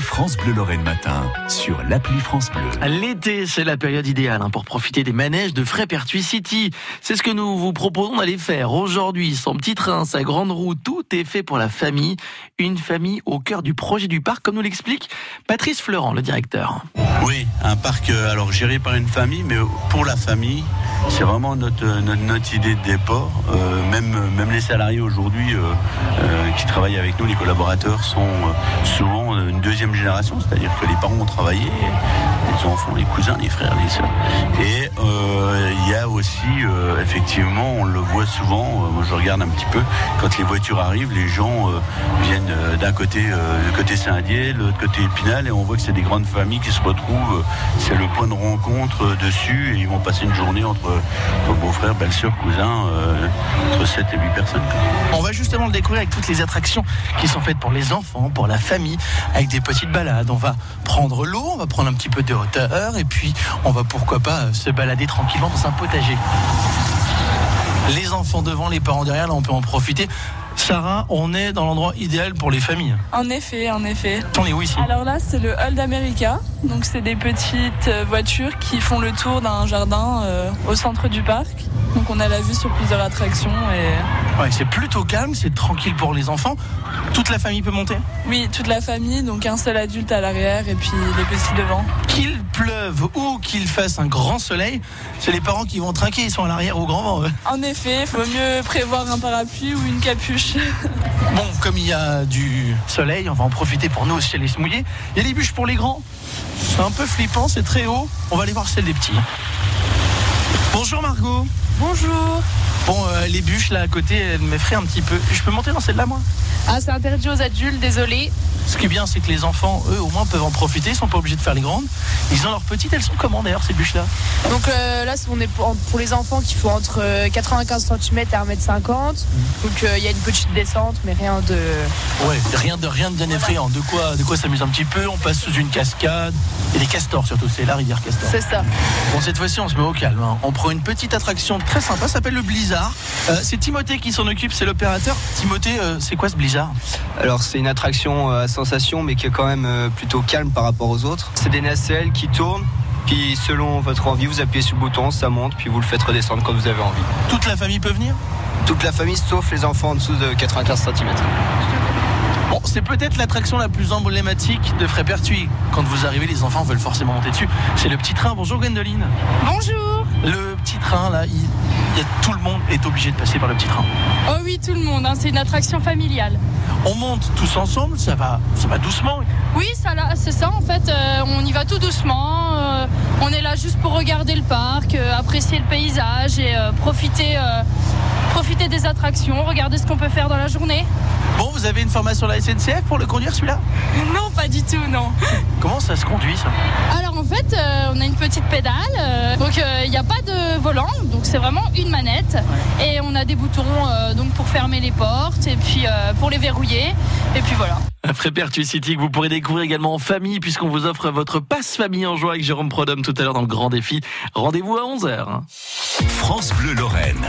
France Bleu Lorraine matin sur l'appli France Bleu. L'été, c'est la période idéale hein, pour profiter des manèges de Frépertuis City. C'est ce que nous vous proposons d'aller faire aujourd'hui. Son petit train, sa grande roue, tout est fait pour la famille. Une famille au cœur du projet du parc, comme nous l'explique Patrice Fleurant, le directeur. Oui, un parc euh, alors géré par une famille, mais pour la famille. C'est vraiment notre, notre, idée de départ. Euh, même, même les salariés aujourd'hui euh, euh, qui travaillent avec nous, les collaborateurs, sont souvent une deuxième génération, c'est-à-dire que les parents ont travaillé, les enfants, les cousins, les frères, les sœurs. Et il y a aussi, effectivement, on le voit souvent, moi je regarde un petit peu, quand les voitures arrivent, les gens viennent d'un côté, du côté Saint-Dié, de l'autre côté Épinal, et on voit que c'est des grandes familles qui se retrouvent. C'est le point de rencontre dessus, et ils vont passer une journée entre beau-frère, belle-sœur, cousin, euh, entre 7 et 8 personnes. On va justement le découvrir avec toutes les attractions qui sont faites pour les enfants, pour la famille, avec des petites balades. On va prendre l'eau, on va prendre un petit peu de hauteur, et puis on va pourquoi pas se balader tranquillement dans un potager. Les enfants devant, les parents derrière, là on peut en profiter. Sarah, on est dans l'endroit idéal pour les familles. En effet, en effet. On est où ici Alors là, c'est le Hall d'America. Donc, c'est des petites euh, voitures qui font le tour d'un jardin euh, au centre du parc. Donc, on a la vue sur plusieurs attractions. Et... Ouais, c'est plutôt calme, c'est tranquille pour les enfants. Toute la famille peut monter Oui, toute la famille. Donc, un seul adulte à l'arrière et puis les petits devant. Qu'il pleuve ou qu'il fasse un grand soleil, c'est les parents qui vont trinquer, ils sont à l'arrière au grand vent. En effet, il faut mieux prévoir un parapluie ou une capuche. Bon, comme il y a du soleil, on va en profiter pour nous aussi aller se mouiller. Il y a des bûches pour les grands. C'est un peu flippant, c'est très haut. On va aller voir celle des petits. Bonjour Margot. Bonjour. Bon, euh, les bûches là à côté, elles m'effraient un petit peu. Je peux monter dans celle-là, moi? Ah, c'est interdit aux adultes, désolé. Ce qui est bien, c'est que les enfants, eux, au moins, peuvent en profiter. Ils sont pas obligés de faire les grandes. Ils ont leurs petites. Elles sont comment d'ailleurs, ces bûches-là? Donc euh, là, on est pour, pour, les enfants qui font entre 95 cm et 1m50. Mmh. Donc il euh, y a une petite descente, mais rien de. Ouais, rien de, rien de bien effrayant. De quoi, de quoi s'amuser un petit peu? On passe sous une cascade. Et des castors surtout. C'est la rivière Castor. C'est ça. Bon, cette fois-ci, on se met au calme. Hein. On prend une petite attraction très sympa. Ça s'appelle le Blizzard. Euh, c'est Timothée qui s'en occupe. C'est l'opérateur. Timothée, euh, c'est quoi ce Blizzard? Alors, c'est une attraction à sensation, mais qui est quand même plutôt calme par rapport aux autres. C'est des nacelles qui tournent. Puis selon votre envie, vous appuyez sur le bouton, ça monte, puis vous le faites redescendre quand vous avez envie. Toute la famille peut venir? Toute la famille, sauf les enfants en dessous de 95 cm. Bon, c'est peut-être l'attraction la plus emblématique de Frépertuis. Quand vous arrivez, les enfants veulent forcément monter dessus. C'est le petit train. Bonjour Gwendoline. Bonjour. Le petit train, là, il, il y a, tout le monde est obligé de passer par le petit train. Oh oui, tout le monde. Hein, c'est une attraction familiale. On monte tous ensemble, ça va, ça va doucement. Oui, ça, c'est ça en fait. Euh, on y va tout doucement. Euh, on est là juste pour regarder le parc, euh, apprécier le paysage et profiter, profiter des attractions, regarder ce qu'on peut faire dans la journée. Bon, vous avez une formation à la SNCF pour le conduire celui-là? Non, pas du tout, non. Comment ça se conduit ça? Alors en fait, on a une petite pédale, donc il euh, n'y a pas de volant, donc c'est vraiment une manette. Ouais. Et on a des boutons donc pour fermer les portes et puis pour les verrouiller. Et puis voilà. Un Frépertuis City que vous pourrez découvrir également en famille puisqu'on vous offre votre passe famille en joie avec Jérôme Prodhomme tout à l'heure dans le grand défi. Rendez-vous à 11h. France Bleu Lorraine.